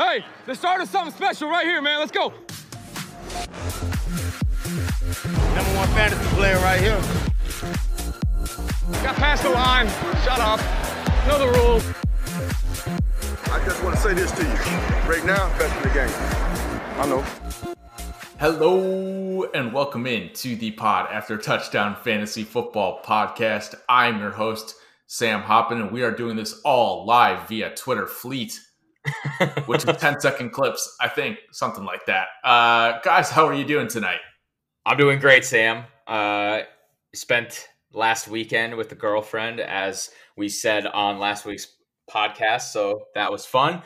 Hey, the start of something special right here, man. Let's go. Number one fantasy player right here. Got past the line. Shut up. Know the rules. I just want to say this to you. Right now, best in the game. I know. Hello and welcome in to the Pod After Touchdown Fantasy Football Podcast. I'm your host, Sam Hoppin, and we are doing this all live via Twitter Fleet, which is 10 second clips, I think, something like that. Uh, guys, how are you doing tonight? I'm doing great, Sam. Uh, spent last weekend with the girlfriend, as we said on last week's podcast, so that was fun.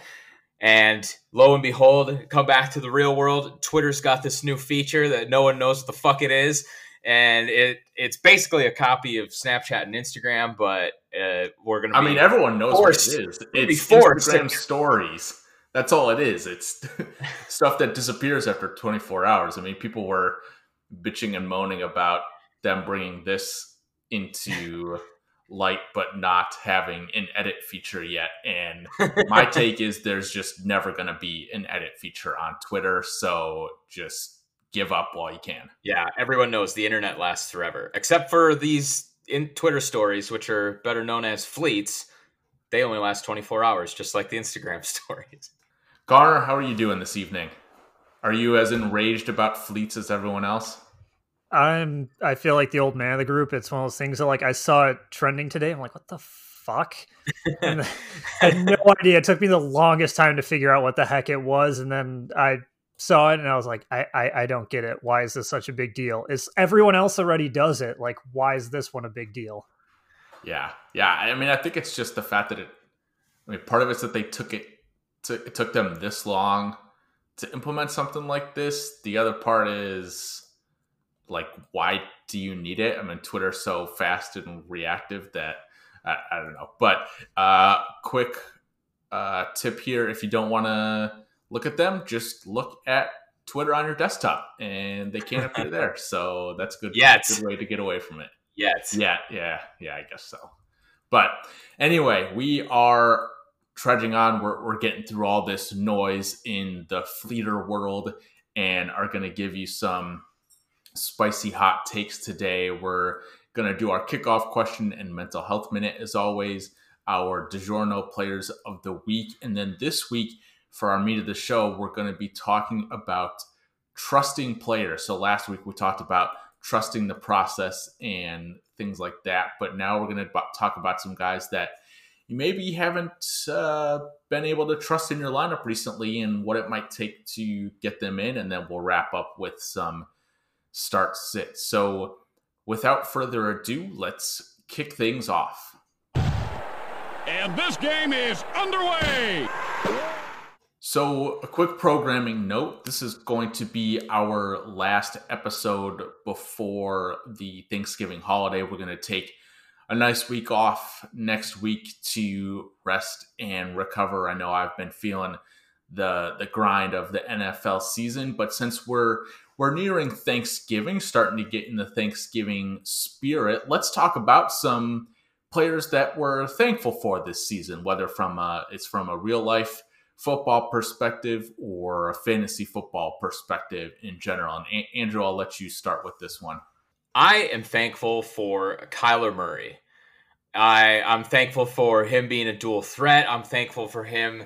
And lo and behold, come back to the real world. Twitter's got this new feature that no one knows what the fuck it is, and it it's basically a copy of Snapchat and Instagram, but uh, we're gonna. I mean, everyone knows forced. what it is. It's forced. Instagram stories. That's all it is. It's stuff that disappears after 24 hours. I mean, people were bitching and moaning about them bringing this into light, but not having an edit feature yet. And my take is there's just never going to be an edit feature on Twitter. So just give up while you can. Yeah, everyone knows the internet lasts forever, except for these in Twitter stories, which are better known as fleets. They only last 24 hours, just like the Instagram stories. Garner, how are you doing this evening? Are you as enraged about fleets as everyone else? I'm I feel like the old man of the group. It's one of those things that like I saw it trending today. I'm like, what the fuck? And I had no idea. It took me the longest time to figure out what the heck it was, and then I saw it and I was like, I, I I don't get it. Why is this such a big deal? Is everyone else already does it? Like, why is this one a big deal? Yeah, yeah. I mean, I think it's just the fact that it. I mean, part of it's that they took it. To, it took them this long to implement something like this. The other part is like, why do you need it? I mean, Twitter's so fast and reactive that I, I don't know. But uh, quick uh, tip here: if you don't want to look at them, just look at Twitter on your desktop, and they can't appear there. So that's good. Yeah, good way to get away from it. Yes. Yeah, yeah, yeah, I guess so. But anyway, we are trudging on. We're, we're getting through all this noise in the fleeter world and are going to give you some spicy hot takes today. We're going to do our kickoff question and mental health minute as always, our DiGiorno players of the week. And then this week, for our meat of the show, we're going to be talking about trusting players. So last week we talked about trusting the process and things like that. But now we're going to talk about some guys that you maybe haven't uh, been able to trust in your lineup recently and what it might take to get them in. And then we'll wrap up with some start sit. So without further ado, let's kick things off. And this game is underway. So, a quick programming note this is going to be our last episode before the Thanksgiving holiday. We're going to take a nice week off next week to rest and recover. I know I've been feeling the the grind of the NFL season, but since we're we're nearing Thanksgiving, starting to get in the Thanksgiving spirit, let's talk about some players that we're thankful for this season, whether from a, it's from a real life football perspective or a fantasy football perspective in general. And Andrew, I'll let you start with this one. I am thankful for Kyler Murray. I I'm thankful for him being a dual threat. I'm thankful for him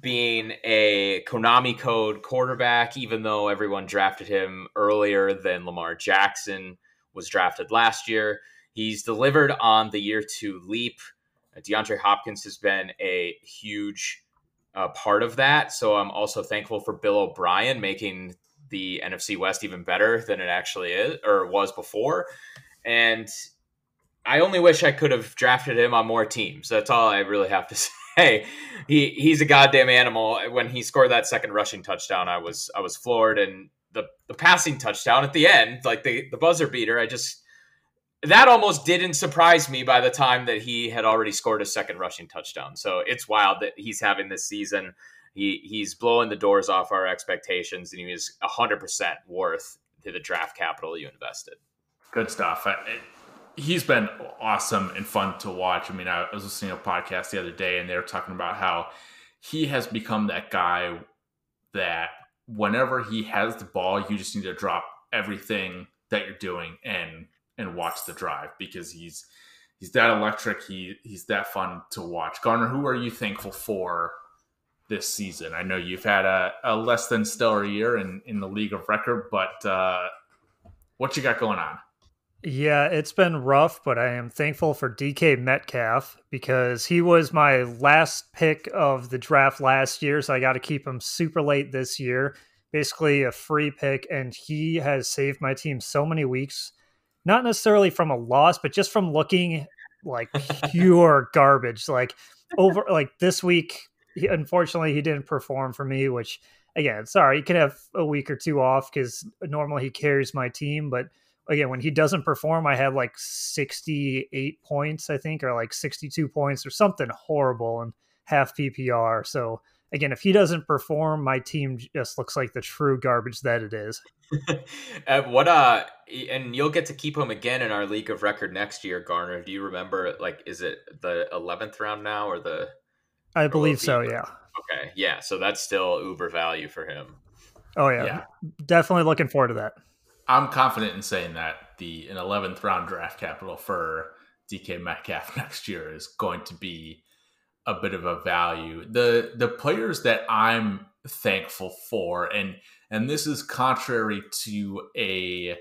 being a Konami code quarterback, even though everyone drafted him earlier than Lamar Jackson was drafted last year. He's delivered on the year two leap. DeAndre Hopkins has been a huge uh, part of that. So I'm also thankful for Bill O'Brien making the NFC West even better than it actually is or was before. And I only wish I could have drafted him on more teams. That's all I really have to say. He he's a goddamn animal. When he scored that second rushing touchdown, I was I was floored and the the passing touchdown at the end, like the the buzzer beater, I just that almost didn't surprise me by the time that he had already scored a second rushing touchdown. So it's wild that he's having this season. He he's blowing the doors off our expectations, and he was hundred percent worth to the draft capital you invested. Good stuff. I, it, he's been awesome and fun to watch. I mean, I was listening to a podcast the other day, and they were talking about how he has become that guy that whenever he has the ball, you just need to drop everything that you're doing and and watch the drive because he's he's that electric. He he's that fun to watch. Garner, who are you thankful for this season? I know you've had a, a less than stellar year in, in the league of record, but uh, what you got going on? Yeah, it's been rough, but I am thankful for DK Metcalf because he was my last pick of the draft last year. So I got to keep him super late this year. Basically, a free pick, and he has saved my team so many weeks. Not necessarily from a loss, but just from looking like pure garbage. Like over, like this week, he, unfortunately, he didn't perform for me, which again, sorry, he can have a week or two off because normally he carries my team, but again, when he doesn't perform, I have like 68 points, I think, or like 62 points or something horrible and half PPR. So again, if he doesn't perform, my team just looks like the true garbage that it is. uh, what uh and you'll get to keep him again in our league of record next year, Garner. Do you remember like is it the 11th round now or the I believe so, yeah. Okay. Yeah, so that's still uber value for him. Oh yeah. yeah. Definitely looking forward to that. I'm confident in saying that the an 11th round draft capital for DK Metcalf next year is going to be a bit of a value. The the players that I'm thankful for and and this is contrary to a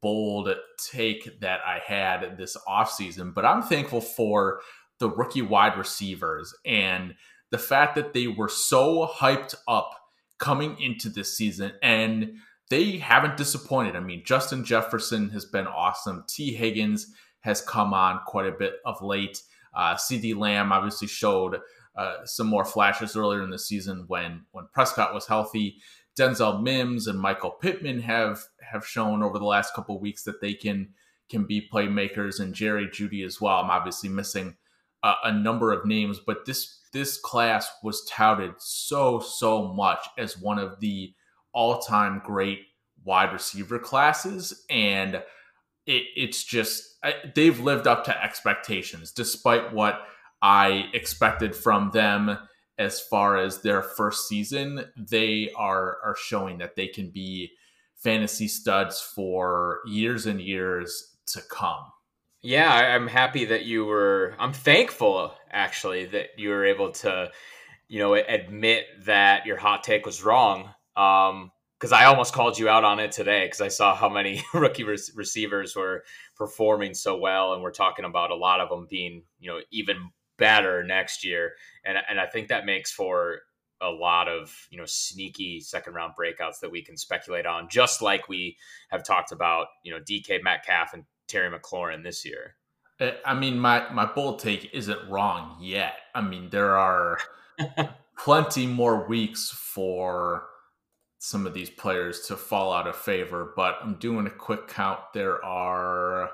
bold take that I had this offseason, but I'm thankful for the rookie wide receivers and the fact that they were so hyped up coming into this season and they haven't disappointed. I mean, Justin Jefferson has been awesome. Tee Higgins has come on quite a bit of late. Uh, CeeDee Lamb obviously showed uh, some more flashes earlier in the season when when Prescott was healthy. Denzel Mims and Michael Pittman have have shown over the last couple weeks that they can can be playmakers, and Jerry Jeudy as well. I'm obviously missing a, a number of names, but this this class was touted so so much as one of the all time great wide receiver classes. And it, it's just, they've lived up to expectations despite what I expected from them as far as their first season. They are, are showing that they can be fantasy studs for years and years to come. Yeah, I'm happy that you were. I'm thankful actually that you were able to, you know, admit that your hot take was wrong um, because I almost called you out on it today because I saw how many rookie re- receivers were performing so well, and we're talking about a lot of them being, you know, even better next year, and and I think that makes for a lot of you know sneaky second round breakouts that we can speculate on, just like we have talked about, you know, DK Metcalf and Terry McLaurin this year. Uh, I mean, my my bold take isn't wrong yet. I mean, there are plenty more weeks for some of these players to fall out of favor, but I'm doing a quick count. There are, I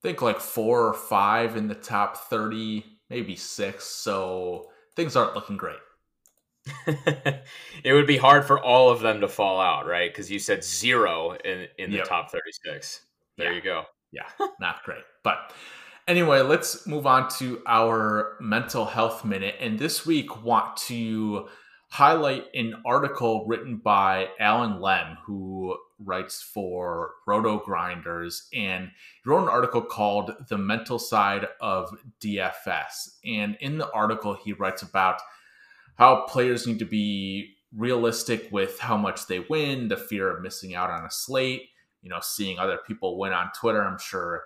think, like four or five in the top 30, maybe six. So things aren't looking great. it would be hard for all of them to fall out, right? Because you said zero in, in the yep. top 36. There yeah. you go. Yeah, not great. But anyway, let's move on to our mental health minute. And this week, want to highlight an article written by Alan Lem, who writes for Roto Grinders, and he wrote an article called "The Mental Side of DFS." And in the article, he writes about how players need to be realistic with how much they win, the fear of missing out on a slate, you know, seeing other people win on Twitter. I'm sure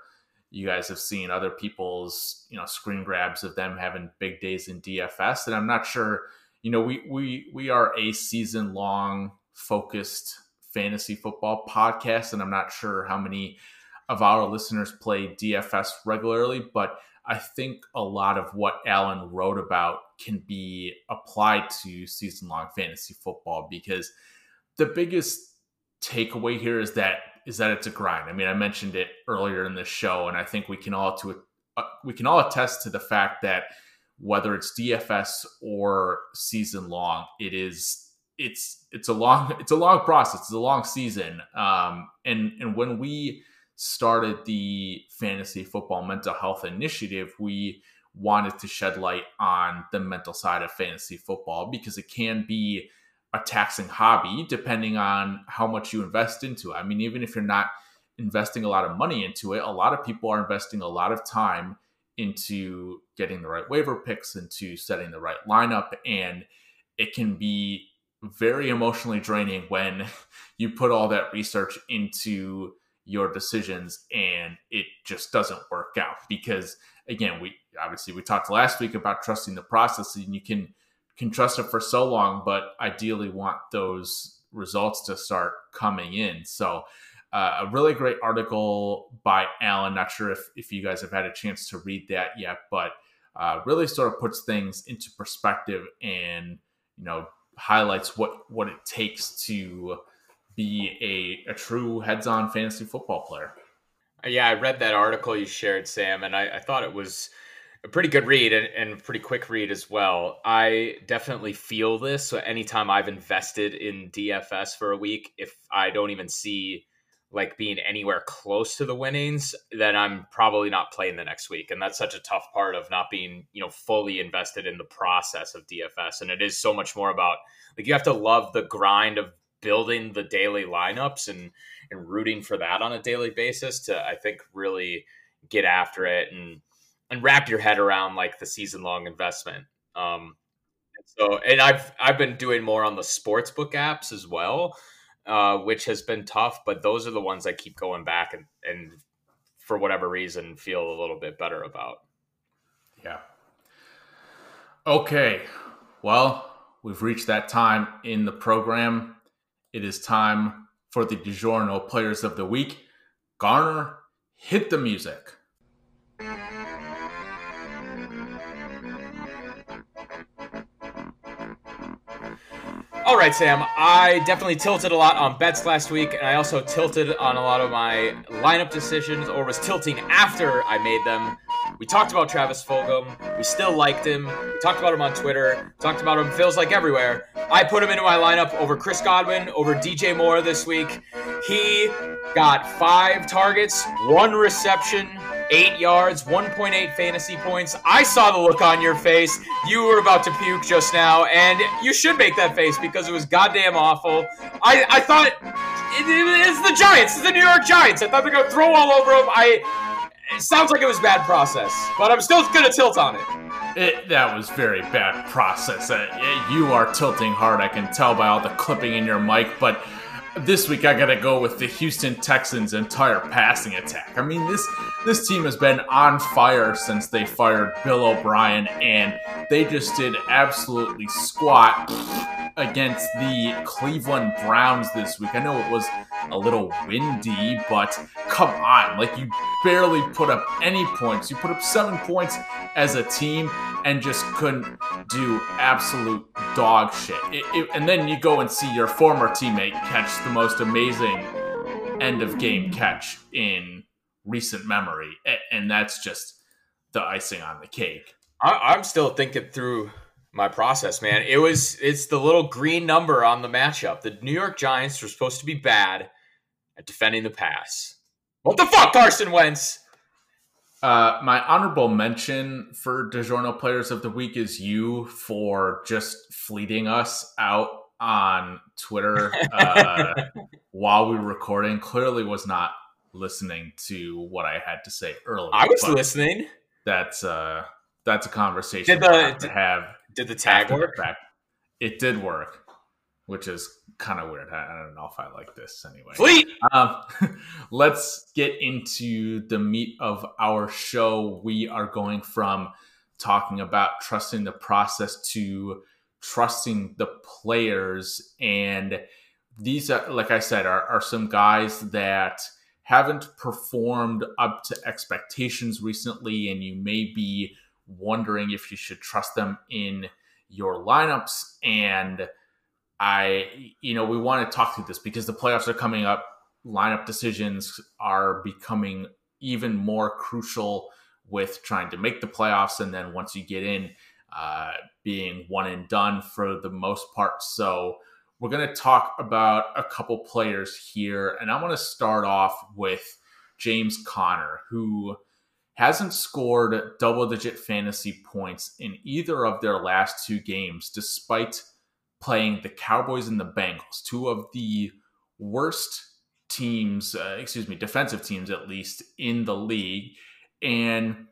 you guys have seen other people's, you know, screen grabs of them having big days in DFS, and I'm not sure you know, we we we are a season long focused fantasy football podcast, and I'm not sure how many of our listeners play DFS regularly, but I think a lot of what Alan wrote about can be applied to season long fantasy football because the biggest takeaway here is that is that it's a grind. I mean, I mentioned it earlier in the show, and I think we can all to uh, we can all attest to the fact that whether it's DFS or season long, it is it's it's a long it's a long process. It's a long season. Um, and and when we started the fantasy football mental health initiative, we wanted to shed light on the mental side of fantasy football because it can be a taxing hobby depending on how much you invest into it. I mean, even if you're not investing a lot of money into it, a lot of people are investing a lot of time into getting the right waiver picks, into setting the right lineup, and it can be very emotionally draining when you put all that research into your decisions and it just doesn't work out. Because again we obviously we talked last week about trusting the process and you can can trust it for so long but ideally want those results to start coming in. So uh, a really great article by alan. Not sure if if you guys have had a chance to read that yet but uh, really sort of puts things into perspective and you know highlights what what it takes to be a, a true heads-on fantasy football player. Yeah, I read that article you shared, Sam, and I, I thought it was a pretty good read and, and pretty quick read as well. I definitely feel this. So anytime I've invested in DFS for a week, if I don't even see like being anywhere close to the winnings, then I'm probably not playing the next week. And that's such a tough part of not being, you know, fully invested in the process of DFS. And it is so much more about like you have to love the grind of building the daily lineups and and rooting for that on a daily basis to I think really get after it and and wrap your head around like the season long investment. Um, so and I've I've been doing more on the sportsbook apps as well uh, which has been tough. But those are the ones I keep going back and, and for whatever reason feel a little bit better about. Yeah. Okay. Well, we've reached that time in the program. It is time for the DiGiorno Players of the Week. Garner, hit the music. All right, Sam. I definitely tilted a lot on bets last week, and I also tilted on a lot of my lineup decisions, or was tilting after I made them. We talked about Travis Fulgham. We still liked him. We talked about him on Twitter. Talked about him feels like everywhere. I put him into my lineup over Chris Godwin, over DJ Moore this week. He got five targets, one reception, eight yards, 1.8 fantasy points. I saw the look on your face. You were about to puke just now, and you should make that face because it was goddamn awful. I, I thought it, it, it's the Giants, it's the New York Giants. I thought they're gonna throw all over them. I it sounds like it was bad process, but I'm still gonna tilt on it. It, that was very bad process. Uh, you are tilting hard, I can tell by all the clipping in your mic, but this week I gotta go with the Houston Texans' entire passing attack. I mean, this this team has been on fire since they fired Bill O'Brien, and they just did absolutely squat against the Cleveland Browns this week. I know it was a little windy, but come on, like you barely put up any points. You put up seven points as a team and just couldn't do absolute dog shit. It, it, and then you go and see your former teammate catch the most amazing end of game catch in recent memory, and that's just the icing on the cake. I, I'm still thinking through my process, man. It was it's the little green number on the matchup. The New York Giants were supposed to be bad at defending the pass. What the fuck, Carson Wentz? Uh, my honorable mention for DiGiorno Players of the Week is you for just fleeting us out on Twitter uh, while we were recording. Clearly, was not listening to what I had to say earlier. I was listening. That's uh, that's a conversation Did the- have to have. Did the tag the work? fact. It did work, which is kind of weird. I, I don't know if I like this anyway. Fleet. Um, let's get into the meat of our show. We are going from talking about trusting the process to trusting the players. And these, are, like I said, are, are some guys that haven't performed up to expectations recently, and you may be wondering if you should trust them in your lineups. And I, you know, we want to talk through this because the playoffs are coming up. Lineup decisions are becoming even more crucial with trying to make the playoffs. And then once you get in, uh, being one and done for the most part. So we're going to talk about a couple players here. And I want to start off with James Conner, who hasn't scored double digit fantasy points in either of their last two games, despite playing the Cowboys and the Bengals, two of the worst teams, uh, excuse me, defensive teams at least in the league. And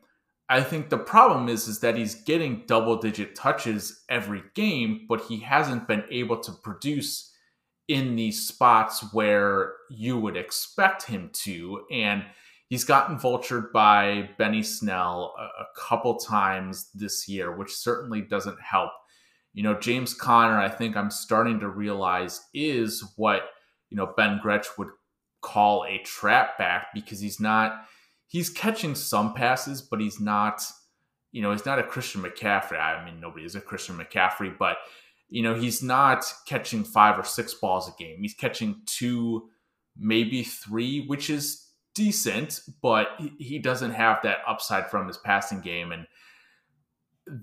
I think the problem is is that he's getting double digit touches every game, but he hasn't been able to produce in these spots where you would expect him to. And he's gotten vultured by Benny Snell a, a couple times this year, which certainly doesn't help. You know, James Conner, I think I'm starting to realize is what, you know, Ben Gretch would call a trap back because he's not he's catching some passes, but he's not, you know, he's not a Christian McCaffrey. I mean, nobody is a Christian McCaffrey, but you know, he's not catching five or six balls a game. He's catching two, maybe three, which is decent, but he doesn't have that upside from his passing game. And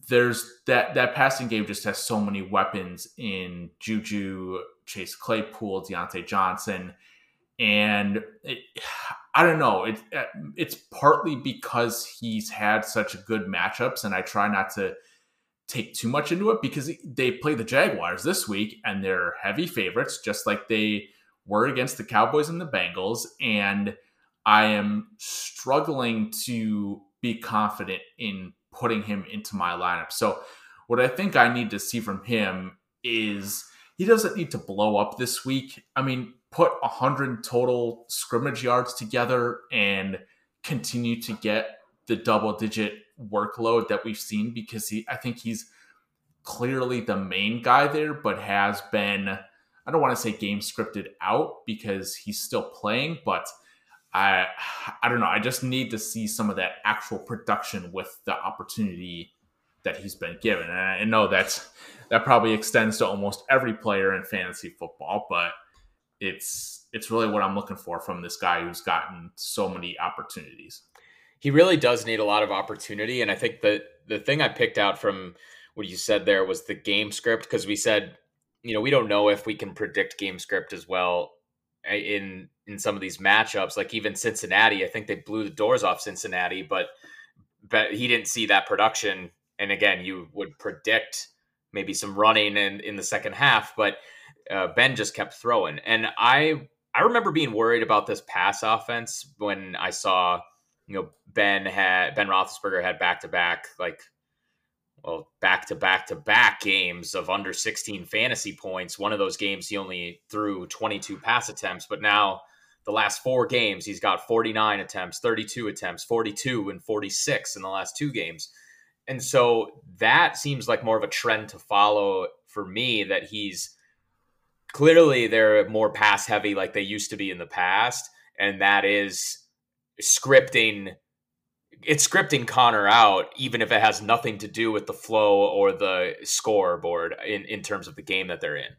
there's that that passing game just has so many weapons in Juju, Chase Claypool, Diontae Johnson, and it, I don't know. It, uh, it's partly because he's had such good matchups, and I try not to take too much into it because they play the Jaguars this week and they're heavy favorites, just like they were against the Cowboys and the Bengals. And I am struggling to be confident in putting him into my lineup. So, what I think I need to see from him is he doesn't need to blow up this week. I mean, put 100 total scrimmage yards together and continue to get the double digit workload that we've seen because he I think he's clearly the main guy there, but has been I don't want to say game scripted out because he's still playing, but I I don't know. I just need to see some of that actual production with the opportunity that he's been given. And I know that's that probably extends to almost every player in fantasy football, but it's it's really what I'm looking for from this guy who's gotten so many opportunities he really does need a lot of opportunity. And I think that the thing I picked out from what you said there was the game script because we said, you know, we don't know if we can predict game script as well eh, in in some of these matchups. Like even Cincinnati, I think they blew the doors off Cincinnati, but but he didn't see that production. And again, you would predict maybe some running in in the second half, but uh, Ben just kept throwing. And I I remember being worried about this pass offense when I saw you know, Ben had Ben Roethlisberger had back to back like well back to back to back games of under 16 fantasy points. One of those games he only threw 22 pass attempts, but now the last four games he's got 49 attempts, 32 attempts, 42 and 46 in the last two games. And so that seems like more of a trend to follow for me that he's clearly they're more pass heavy like they used to be in the past and that is scripting it's scripting Conner out, even if it has nothing to do with the flow or the scoreboard in, in terms of the game that they're in.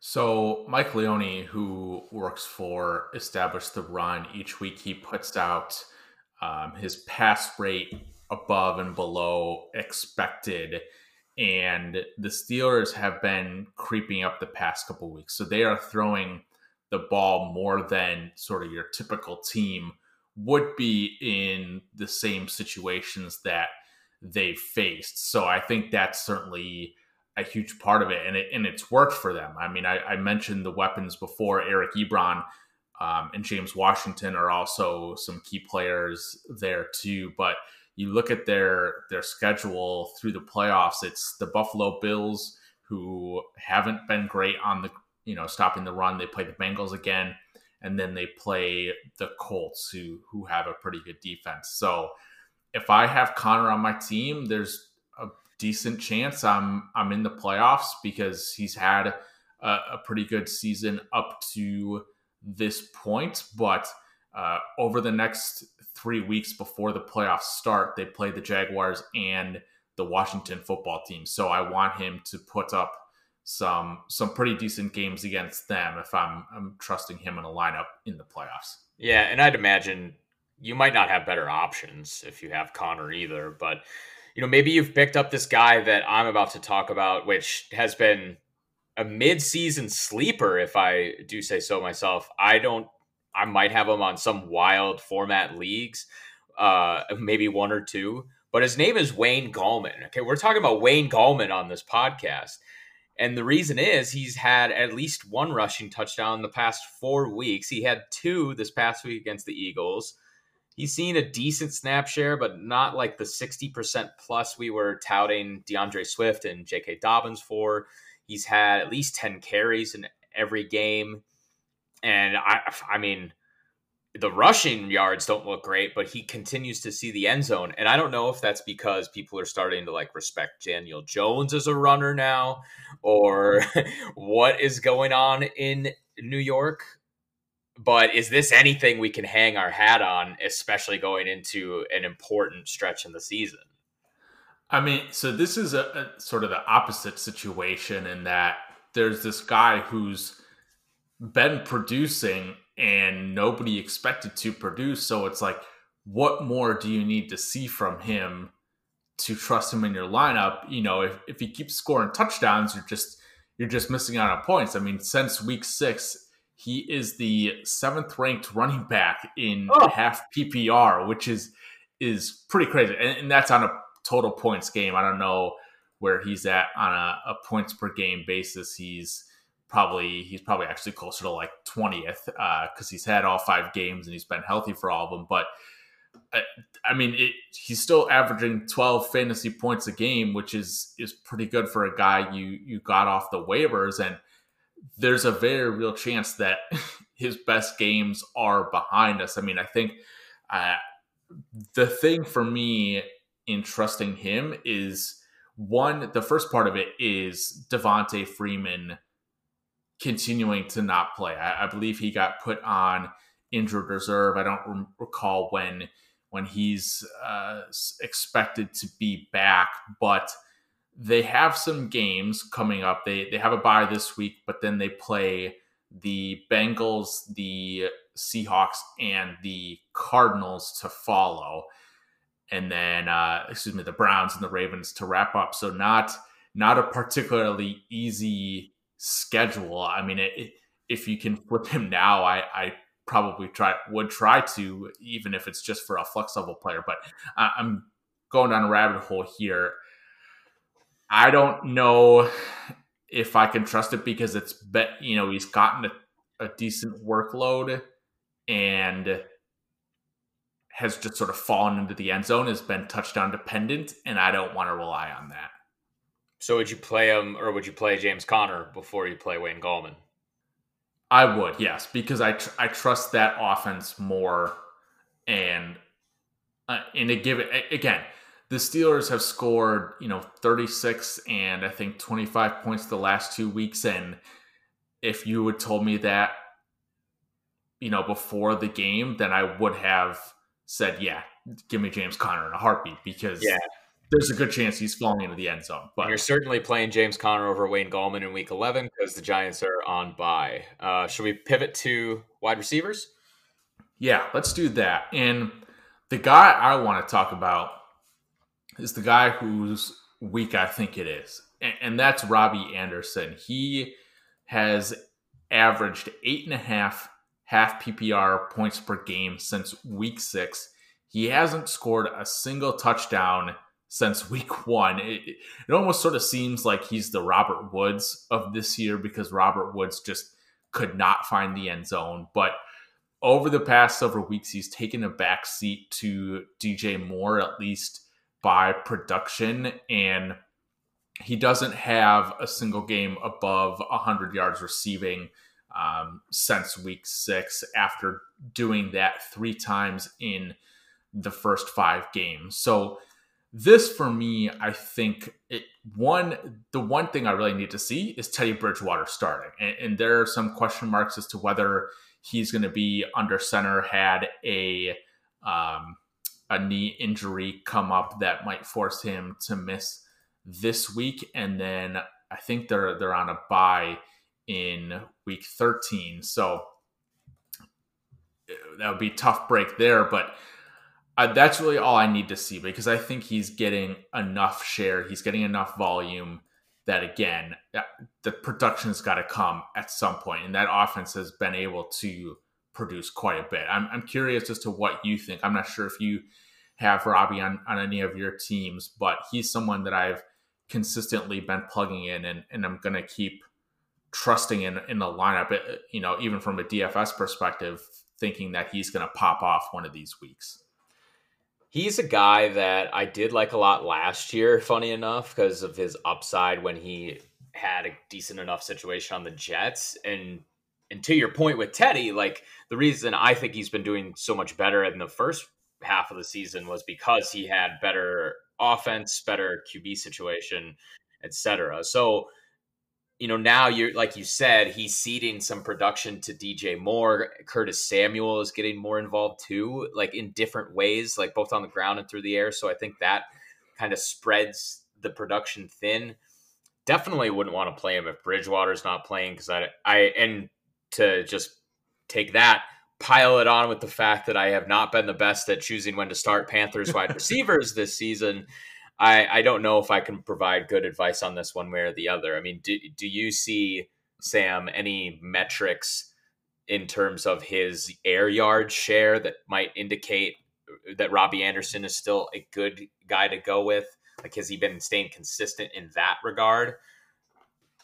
So Mike Leone, who works for Establish the Run, each week he puts out um, his pass rate above and below expected. And the Steelers have been creeping up the past couple weeks. So they are throwing the ball more than sort of your typical team would be in the same situations that they faced. So I think that's certainly a huge part of it, and it and it's worked for them. I mean, I, I mentioned the weapons before. Eric Ebron um, and James Washington are also some key players there too. But you look at their their schedule through the playoffs. It's the Buffalo Bills who haven't been great on the you know stopping the run. They play the Bengals again and then they play the Colts, who who have a pretty good defense. So if I have Conner on my team, there's a decent chance I'm I'm in the playoffs because he's had a, a pretty good season up to this point. But uh, over the next three weeks before the playoffs start, they play the Jaguars and the Washington football team. So I want him to put up some some pretty decent games against them if I'm I'm trusting him in a lineup in the playoffs. Yeah, and I'd imagine you might not have better options if you have Conner either, but you know, maybe you've picked up this guy that I'm about to talk about, which has been a mid-season sleeper, if I do say so myself. I don't I might have him on some wild format leagues. uh, maybe one or two. But his name is Wayne Gallman. Okay, we're talking about Wayne Gallman on this podcast. And the reason is he's had at least one rushing touchdown in the past four weeks. He had two this past week against the Eagles. He's seen a decent snap share, but not like the 60% plus we were touting D'Andre Swift and J.K. Dobbins for. He's had at least 10 carries in every game. And I, I mean, the rushing yards don't look great, but he continues to see the end zone. And I don't know if that's because people are starting to like respect Daniel Jones as a runner now or what is going on in New York. But is this anything we can hang our hat on, especially going into an important stretch in the season? I mean, so this is a, a sort of the opposite situation in that there's this guy who's been producing and nobody expected to produce. So it's like, what more do you need to see from him to trust him in your lineup? You know, if, if he keeps scoring touchdowns, you're just you're just missing out on points. I mean, since week six, he is the seventh ranked running back in oh. half PPR, which is is pretty crazy. And, and, that's on a total points game. I don't know where he's at on a, a points per game basis. He's probably he's probably actually closer to like 20th because uh, he's had all five games and he's been healthy for all of them. But I, uh, I mean, it, he's still averaging 12 fantasy points a game, which is is pretty good for a guy you you got off the waivers. And there's a very real chance that his best games are behind us. I mean, I think uh, the thing for me in trusting him is one. The first part of it is Devonta Freeman continuing to not play. I, I believe he got put on injured reserve. I don't re- recall when when he's uh, expected to be back, but they have some games coming up. They they have a bye this week, but then they play the Bengals, the Seahawks, and the Cardinals to follow, and then uh, excuse me, the Browns and the Ravens to wrap up. So not not a particularly easy schedule. I mean, it, if you can flip him now, I, I probably try would try to, even if it's just for a flex level player. But I, I'm going down a rabbit hole here. I don't know if I can trust it because it's bet you know he's gotten a, a decent workload and has just sort of fallen into the end zone, has been touchdown dependent, and I don't want to rely on that. So would you play him, or would you play James Conner before you play Wayne Gallman? I would, yes, because I tr- I trust that offense more, and uh, and to give it again, the Steelers have scored you know 36 and I think 25 points the last two weeks, and if you had told me that you know before the game, then I would have said, yeah, give me James Conner in a heartbeat because yeah there's a good chance he's falling into the end zone. But and you're certainly playing James Conner over Wayne Gallman in Week 11 because the Giants are on bye. Uh, should we pivot to wide receivers? Yeah, let's do that. And the guy I want to talk about is the guy whose week I think it is, and, and that's Robbie Anderson. He has averaged eight and a half half PPR points per game since week six. He hasn't scored a single touchdown since week one. It, it almost sort of seems like he's the Robert Woods of this year because Robert Woods just could not find the end zone. But over the past several weeks, he's taken a back seat to DJ Moore, at least by production. And he doesn't have a single game above 100 yards receiving um, since week six after doing that three times in the first five games. So this for me, I think it one the one thing I really need to see is Teddy Bridgewater starting, and, and there are some question marks as to whether he's going to be under center. Had a um, a knee injury come up that might force him to miss this week, and then I think they're they're on a bye in week 13, so that would be tough break there, but uh, that's really all I need to see because I think he's getting enough share. He's getting enough volume that again, the production's got to come at some point, and that offense has been able to produce quite a bit. I'm, I'm curious as to what you think. I'm not sure if you have Robbie on, on any of your teams, but he's someone that I've consistently been plugging in and, and I'm going to keep trusting in, in the lineup, uh, you know, even from a DFS perspective, thinking that he's going to pop off one of these weeks. He's a guy that I did like a lot last year, funny enough, because of his upside when he had a decent enough situation on the Jets. And and to your point with Teddy, like the reason I think he's been doing so much better in the first half of the season was because he had better offense, better QB situation, etc. So you know, now you're like you said, he's ceding some production to DJ Moore. Curtis Samuel is getting more involved too, like in different ways, like both on the ground and through the air. So I think that kind of spreads the production thin. Definitely wouldn't want to play him if Bridgewater's not playing because I, I, and to just take that, pile it on with the fact that I have not been the best at choosing when to start Panthers wide receivers this season. I, I don't know if I can provide good advice on this one way or the other. I mean, do, do you see, Sam, any metrics in terms of his air yard share that might indicate uh, that Robbie Anderson is still a good guy to go with? Like, has he been staying consistent in that regard?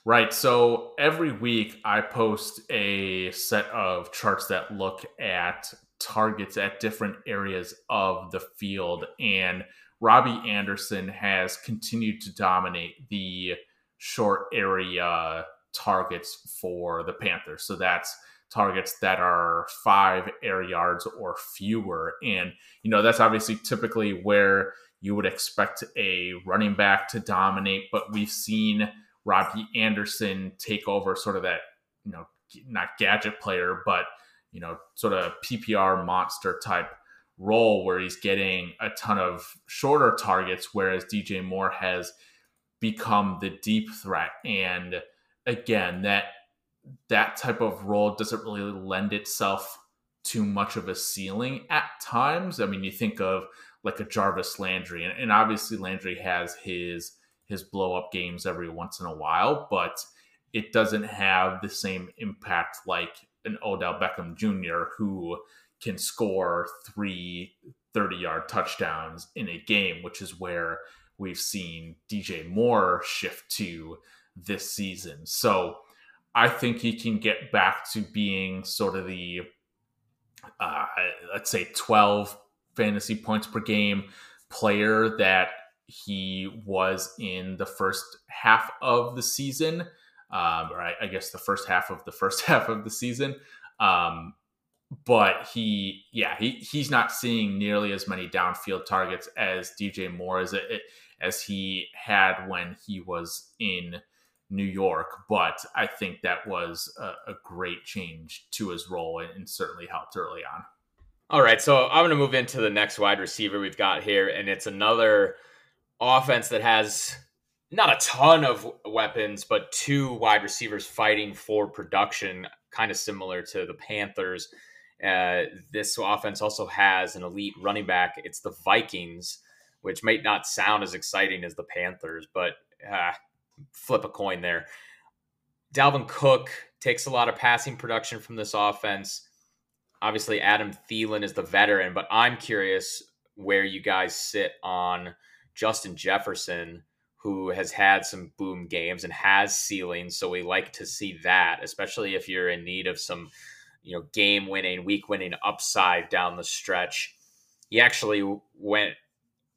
Right. So every week I post a set of charts that look at targets at different areas of the field. And Robbie Anderson has continued to dominate the short area targets for the Panthers. So that's targets that are five air yards or fewer. And, you know, that's obviously typically where you would expect a running back to dominate, but we've seen Robbie Anderson take over sort of that, you know, not gadget player, but, you know, sort of PPR monster type role where he's getting a ton of shorter targets, whereas DJ Moore has become the deep threat. And again, that that type of role doesn't really lend itself to much of a ceiling at times. I mean, you think of like a Jarvis Landry, and, and obviously Landry has his his blow up games every once in a while, but it doesn't have the same impact like an Odell Beckham Jr., who can score three 30 yard touchdowns in a game, which is where we've seen DJ Moore shift to this season. So I think he can get back to being sort of the, uh, let's say, 12 fantasy points per game player that he was in the first half of the season. Um, or I, I, guess the first half of the first half of the season. Um, but he, yeah, he he's not seeing nearly as many downfield targets as DJ Moore as it, as he had when he was in New York. But I think that was a, a great change to his role and, and certainly helped early on. All right, so I'm going to move into the next wide receiver we've got here, and it's another offense that has not a ton of weapons, but two wide receivers fighting for production, kind of similar to the Panthers. Uh, this offense also has an elite running back. It's the Vikings, which might not sound as exciting as the Panthers, but uh, flip a coin there. Dalvin Cook takes a lot of passing production from this offense. Obviously, Adam Thielen is the veteran, but I'm curious where you guys sit on Justin Jefferson, who has had some boom games and has ceilings. So we like to see that, especially if you're in need of some you know, game winning, week winning upside down the stretch. He actually went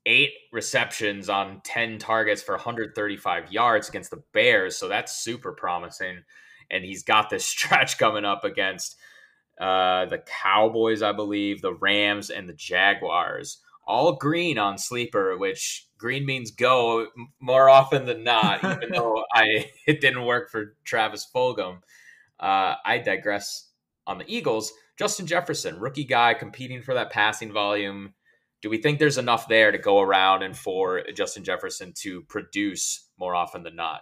eight receptions on 10 targets for 135 yards against the Bears. So that's super promising. And he's got this stretch coming up against uh, the Cowboys, I believe, the Rams, and the Jaguars. All green on sleeper, which green means go more often than not, even though I it didn't work for Travis Fulgham. Uh, I digress on the Eagles, Justin Jefferson, rookie guy competing for that passing volume. Do we think there's enough there to go around and for Justin Jefferson to produce more often than not?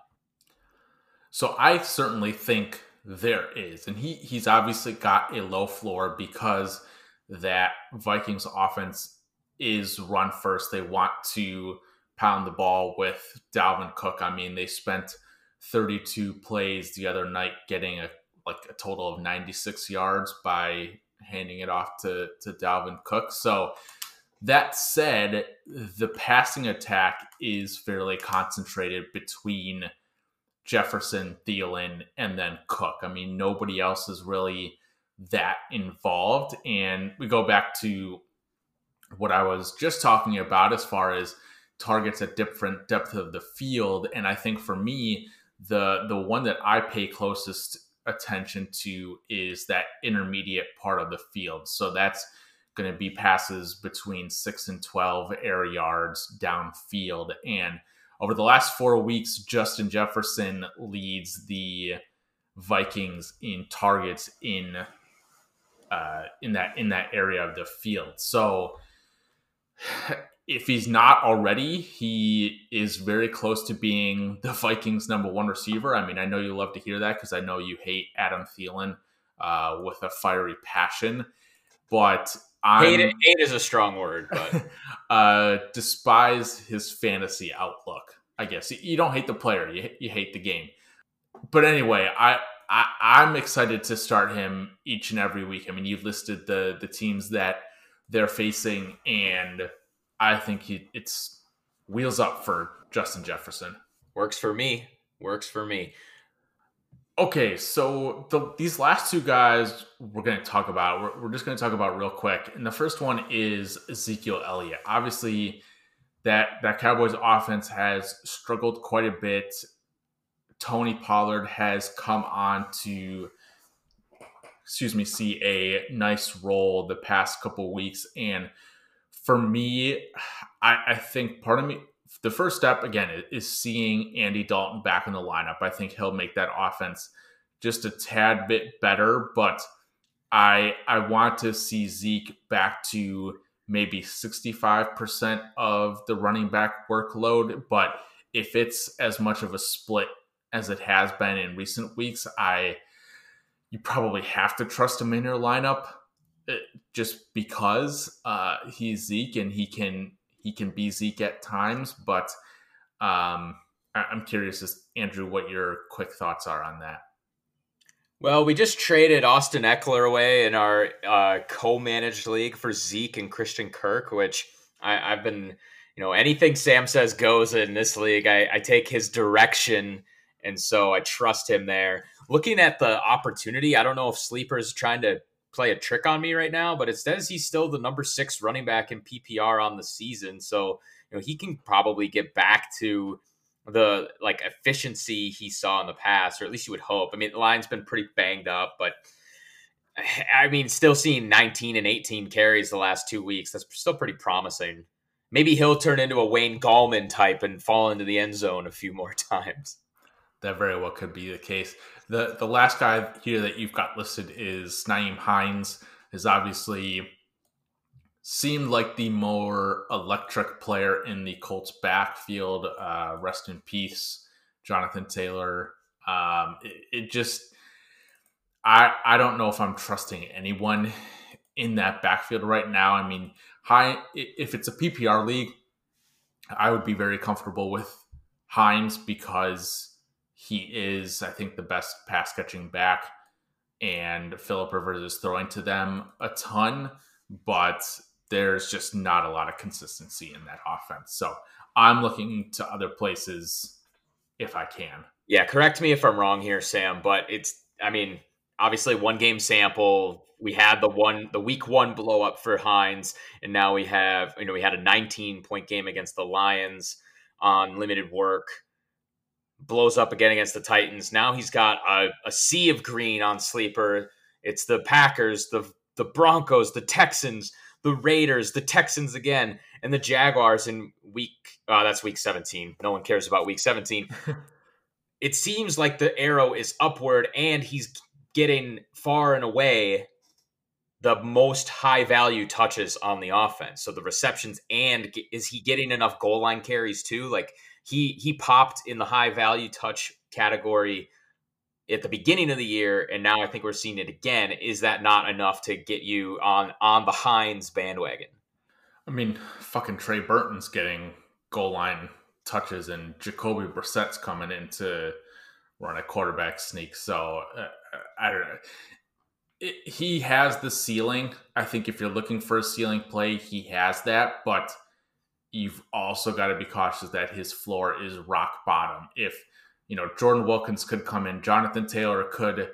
So I certainly think there is. And he he's obviously got a low floor because that Vikings offense is run first. They want to pound the ball with Dalvin Cook. I mean, they spent 32 plays the other night getting a like a total of 96 yards by handing it off to to Dalvin Cook. So That said, the passing attack is fairly concentrated between Jefferson, Thielen, and then Cook. I mean, nobody else is really that involved. And we go back to what I was just talking about as far as targets at different depth of the field. And I think for me, the the one that I pay closest attention to is that intermediate part of the field. So that's going to be passes between six and 12 air yards downfield. And over the last four weeks, Justin Jefferson leads the Vikings in targets in uh, in that in that area of the field. So if he's not already, he is very close to being the Vikings' number one receiver. I mean, I know you love to hear that because I know you hate Adam Thielen uh, with a fiery passion, but hate, hate is a strong word, but uh, despise his fantasy outlook. I guess you don't hate the player, you you hate the game. But anyway, I, I I'm excited to start him each and every week. I mean, you've listed the the teams that they're facing, and I think he, it's wheels up for Justin Jefferson. Works for me. Works for me. Okay, so the, these last two guys we're going to talk about, we're, we're just going to talk about real quick. And the first one is Ezekiel Elliott. Obviously, that that Cowboys offense has struggled quite a bit. Tony Pollard has come on to, excuse me, see a nice role the past couple weeks, and for me, I, I think part of me, the first step again is seeing Andy Dalton back in the lineup. I think he'll make that offense just a tad bit better, but I I want to see Zeke back to maybe 65% of the running back workload, but if it's as much of a split as it has been in recent weeks, I you probably have to trust him in your lineup just because uh, he's Zeke and he can he can be Zeke at times. But um, I- I'm curious, Andrew, what your quick thoughts are on that. Well, we just traded Austin Ekeler away in our uh, co-managed league for Zeke and Christian Kirk, which I, I've been, you know, anything Sam says goes in this league. I, I take his direction, and so I trust him there. Looking at the opportunity, I don't know if Sleeper is trying to play a trick on me right now, but it says he's still the number six running back in PPR on the season. So, you know, he can probably get back to the like efficiency he saw in the past, or at least you would hope. I mean, the line's been pretty banged up, but I mean, still seeing 19 and 18 carries the last two weeks. That's still pretty promising. Maybe he'll turn into a Wayne Gallman type and fall into the end zone a few more times. That very well could be the case. The the last guy here that you've got listed is Nyheim Hines. Has obviously seemed like the more electric player in the Colts backfield. Uh, rest in peace, Jonathan Taylor. Um, it, it just I I don't know if I'm trusting anyone in that backfield right now. I mean, high if it's a PPR league, I would be very comfortable with Hines because he is, I think, the best pass catching back, and Philip Rivers is throwing to them a ton, but there's just not a lot of consistency in that offense. So I'm looking to other places if I can. Yeah, correct me if I'm wrong here, Sam, but it's, I mean, obviously one game sample. We had the one, the week one blow up for Hines, and now we have, you know, we had a 19 point game against the Lions on limited work blows up again against the Titans. Now he's got a, a sea of green on sleeper. It's the Packers, the the Broncos, the Texans, the Raiders, the Texans again, and the Jaguars in week. Uh, that's week seventeen. No one cares about week seventeen. it seems like the arrow is upward, and he's getting far and away the most high value touches on the offense. So the receptions and is he getting enough goal line carries too? Like he he popped in the high value touch category at the beginning of the year, and now I think we're seeing it again. Is that not enough to get you on on the Hines bandwagon? I mean, fucking Trey Burton's getting goal line touches, and Jacoby Brissett's coming in to run a quarterback sneak. So uh, I don't know. it, he has the ceiling. I think if you're looking for a ceiling play, he has that, but you've also got to be cautious that his floor is rock bottom. If, you know, Jordan Wilkins could come in, Jonathan Taylor could,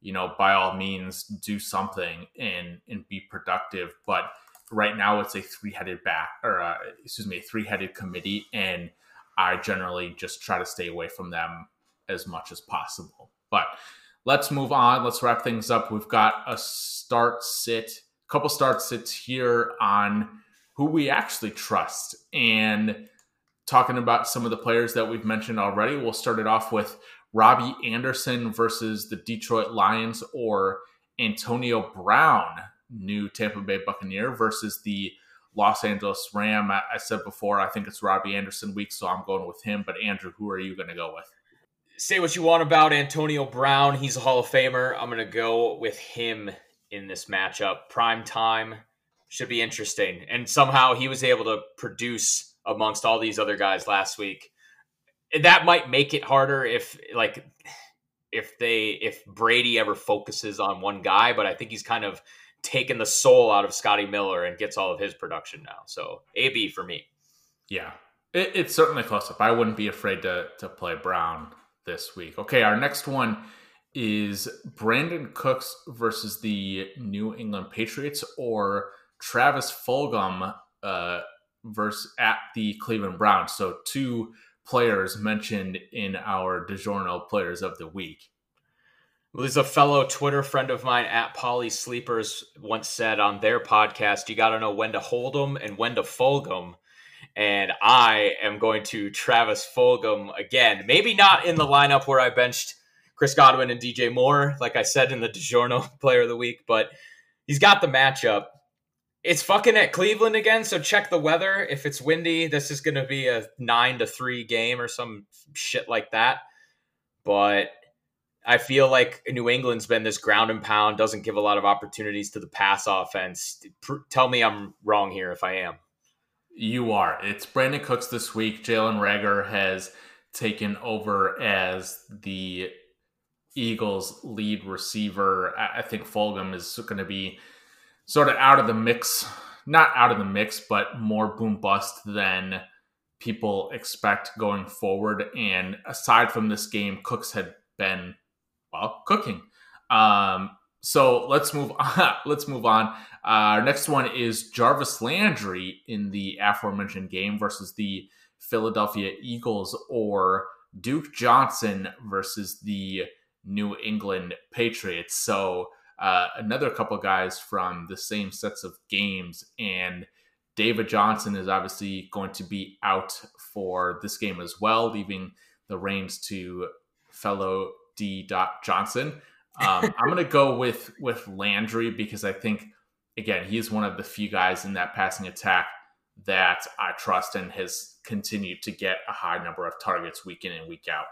you know, by all means do something and and be productive, but right now it's a three-headed back or uh, excuse me, a three-headed committee and I generally just try to stay away from them as much as possible. But let's move on. Let's wrap things up. We've got a start sit, a couple start sits here on who we actually trust. And talking about some of the players that we've mentioned already, we'll start it off with Robbie Anderson versus the Detroit Lions or Antonio Brown, new Tampa Bay Buccaneer, versus the Los Angeles Ram. I, I said before, I think it's Robbie Anderson week, so I'm going with him. But Andrew, who are you going to go with? say what you want about Antonio Brown. He's a Hall of Famer. I'm going to go with him in this matchup. Prime time should be interesting. And somehow he was able to produce amongst all these other guys last week. That might make it harder if like if they if Brady ever focuses on one guy, but I think he's kind of taken the soul out of Scotty Miller and gets all of his production now. So AB for me. Yeah. It, it's certainly close up. I wouldn't be afraid to to play Brown this week. Okay, our next one is Brandin Cooks versus the New England Patriots or Travis Fulgham uh, versus at the Cleveland Browns. So two players mentioned in our DiGiorno Players of the Week. Well, there's a fellow Twitter friend of mine at Polly Sleepers once said on their podcast, you got to know when to hold them and when to fold them and I am going to Travis Fulgham again. Maybe not in the lineup where I benched Chris Godwin and DJ Moore, like I said in the DiGiorno Player of the Week, but he's got the matchup. It's fucking at Cleveland again, so check the weather. If it's windy, this is going to be a nine to three game or some shit like that. But I feel like New England's been this ground and pound, doesn't give a lot of opportunities to the pass offense. Tell me I'm wrong here if I am. You are. It's Brandin Cooks this week. Jalen Reagor has taken over as the Eagles' lead receiver. I think Fulgham is going to be sort of out of the mix. Not out of the mix, but more boom bust than people expect going forward. And aside from this game, Cooks had been, well, cooking. Um, so let's move on. let's move on. Uh, our next one is Jarvis Landry in the aforementioned game versus the Philadelphia Eagles, or Duke Johnson versus the New England Patriots. So uh, another couple guys from the same sets of games, and David Johnson is obviously going to be out for this game as well, leaving the reins to fellow D. Johnson. Um, I'm going to go with with Landry because I think again he's one of the few guys in that passing attack that I trust and has continued to get a high number of targets week in and week out.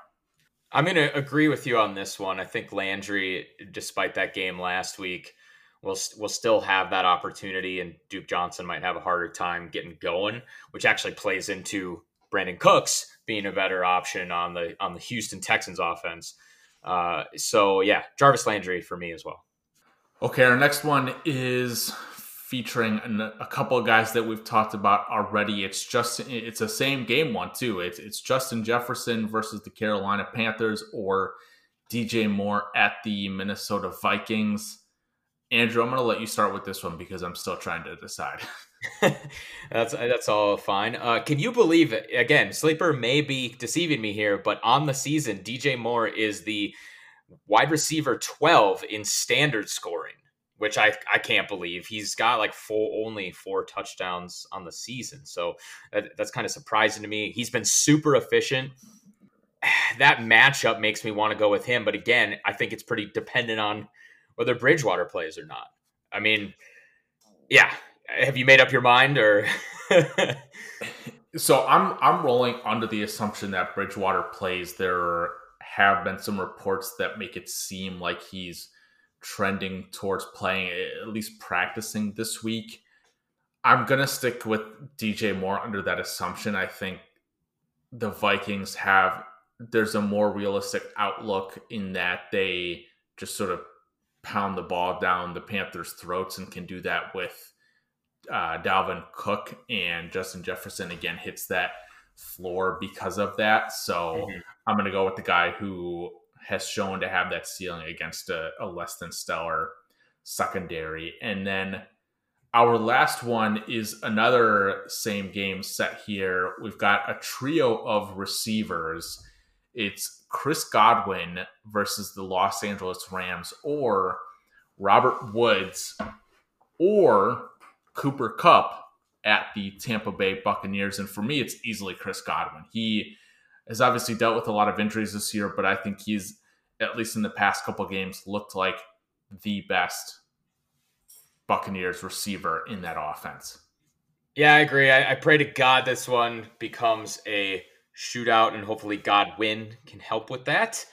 I'm going to agree with you on this one. I think Landry, despite that game last week, will will still have that opportunity, and Duke Johnson might have a harder time getting going, which actually plays into Brandin Cooks being a better option on the on the Houston Texans offense. Uh, so yeah, Jarvis Landry for me as well. Okay, our next one is featuring a couple of guys that we've talked about already. It's just it's a same game one too. It's it's Justin Jefferson versus the Carolina Panthers or DJ Moore at the Minnesota Vikings. Andrew, I'm going to let you start with this one because I'm still trying to decide. that's that's all fine. Uh, can you believe it? Again, Sleeper may be deceiving me here, but on the season, DJ Moore is the wide receiver 12 in standard scoring, which I I can't believe. He's got like four only four touchdowns on the season, so that, that's kind of surprising to me. He's been super efficient. That matchup makes me want to go with him, but again, I think it's pretty dependent on whether Bridgewater plays or not. I mean, yeah, have you made up your mind or so i'm i'm rolling under the assumption that bridgewater plays there have been some reports that make it seem like he's trending towards playing at least practicing this week i'm gonna stick with dj moore under that assumption i think the vikings have there's a more realistic outlook in that they just sort of pound the ball down the Panthers' throats and can do that with uh, Dalvin Cook and Justin Jefferson again hits that floor because of that. So Mhm. I'm going to go with the guy who has shown to have that ceiling against a, a less than stellar secondary. And then our last one is another same game set here. We've got a trio of receivers. It's Chris Godwin versus the Los Angeles Rams, or Robert Woods, or Cooper Kupp at the Tampa Bay Buccaneers. And for me, it's easily Chris Godwin. He has obviously dealt with a lot of injuries this year, but I think he's, at least in the past couple games, looked like the best Buccaneers receiver in that offense. Yeah, I agree. I, I pray to God this one becomes a shootout, and hopefully Godwin can help with that.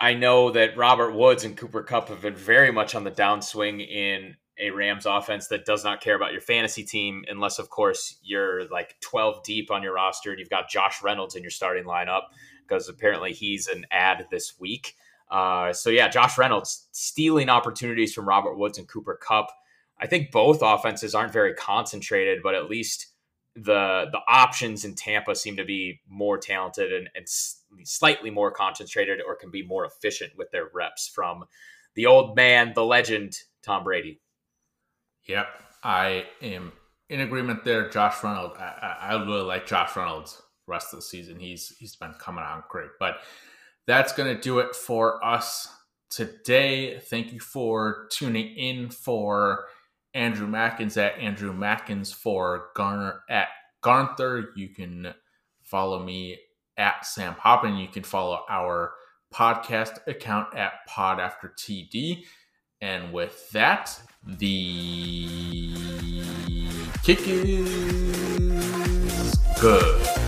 I know that Robert Woods and Cooper Kupp have been very much on the downswing in a Rams offense that does not care about your fantasy team, unless, of course, you're like 12 deep on your roster and you've got Josh Reynolds in your starting lineup because apparently he's an ad this week. Uh, so, yeah, Josh Reynolds stealing opportunities from Robert Woods and Cooper Kupp. I think both offenses aren't very concentrated, but at least the the options in Tampa seem to be more talented and, and slightly more concentrated, or can be more efficient with their reps from the old man, the legend, Tom Brady. Yep, I am in agreement there. Josh Reynolds, I, I, really like Josh Reynolds rest of the season. He's he's been coming on great, but that's gonna do it for us today. Thank you for tuning in for Andrew Mackins at Andrew Mackins for Garner at Garnther. You can follow me at Sam Hoppin. You can follow our podcast account at Pod After TD. And with that, the kick is good.